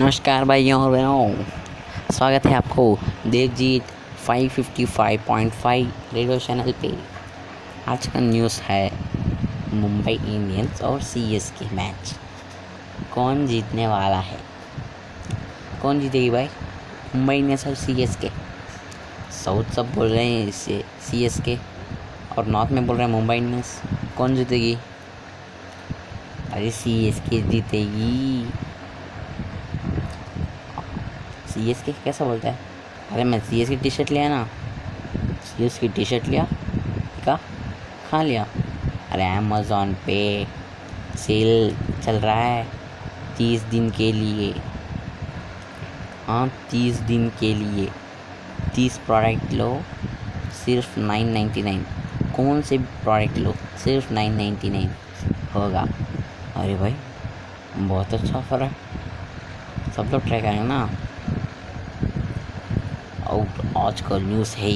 नमस्कार भाइयों और बहनों। स्वागत है आपको देवजीत 555.5 रेडियो चैनल पे। आज का न्यूज़ है मुंबई इंडियंस और सीएस के मैच। कौन जीतने वाला है? कौन जीतेगी भाई? मुंबई इंडियंस और सी एस के। साउथ सब बोल रहे हैं इससे सी एस के और नॉर्थ में बोल रहे हैं मुंबई इंडियंस। कौन जीतेगी? अरे सी एस के जीतेगी। सी एस के कैसा बोलता है? अरे मैं सी एस की टी शर्ट लिया ना। सी एस की टी शर्ट लिया का कहाँ लिया। अरे अमेज़ोन पे सेल चल रहा है तीस दिन के लिए। हाँ तीस दिन के लिए। तीस प्रोडक्ट लो, सिर्फ़ नाइन नाइन्टी नाइन कौन से प्रोडक्ट लो? सिर्फ़ नाइन नाइन्टी नाइन होगा। अरे भाई, बहुत अच्छा ऑफ़र है। सब लोग ट्राई करेंगे ना। और आज का न्यूज़ है।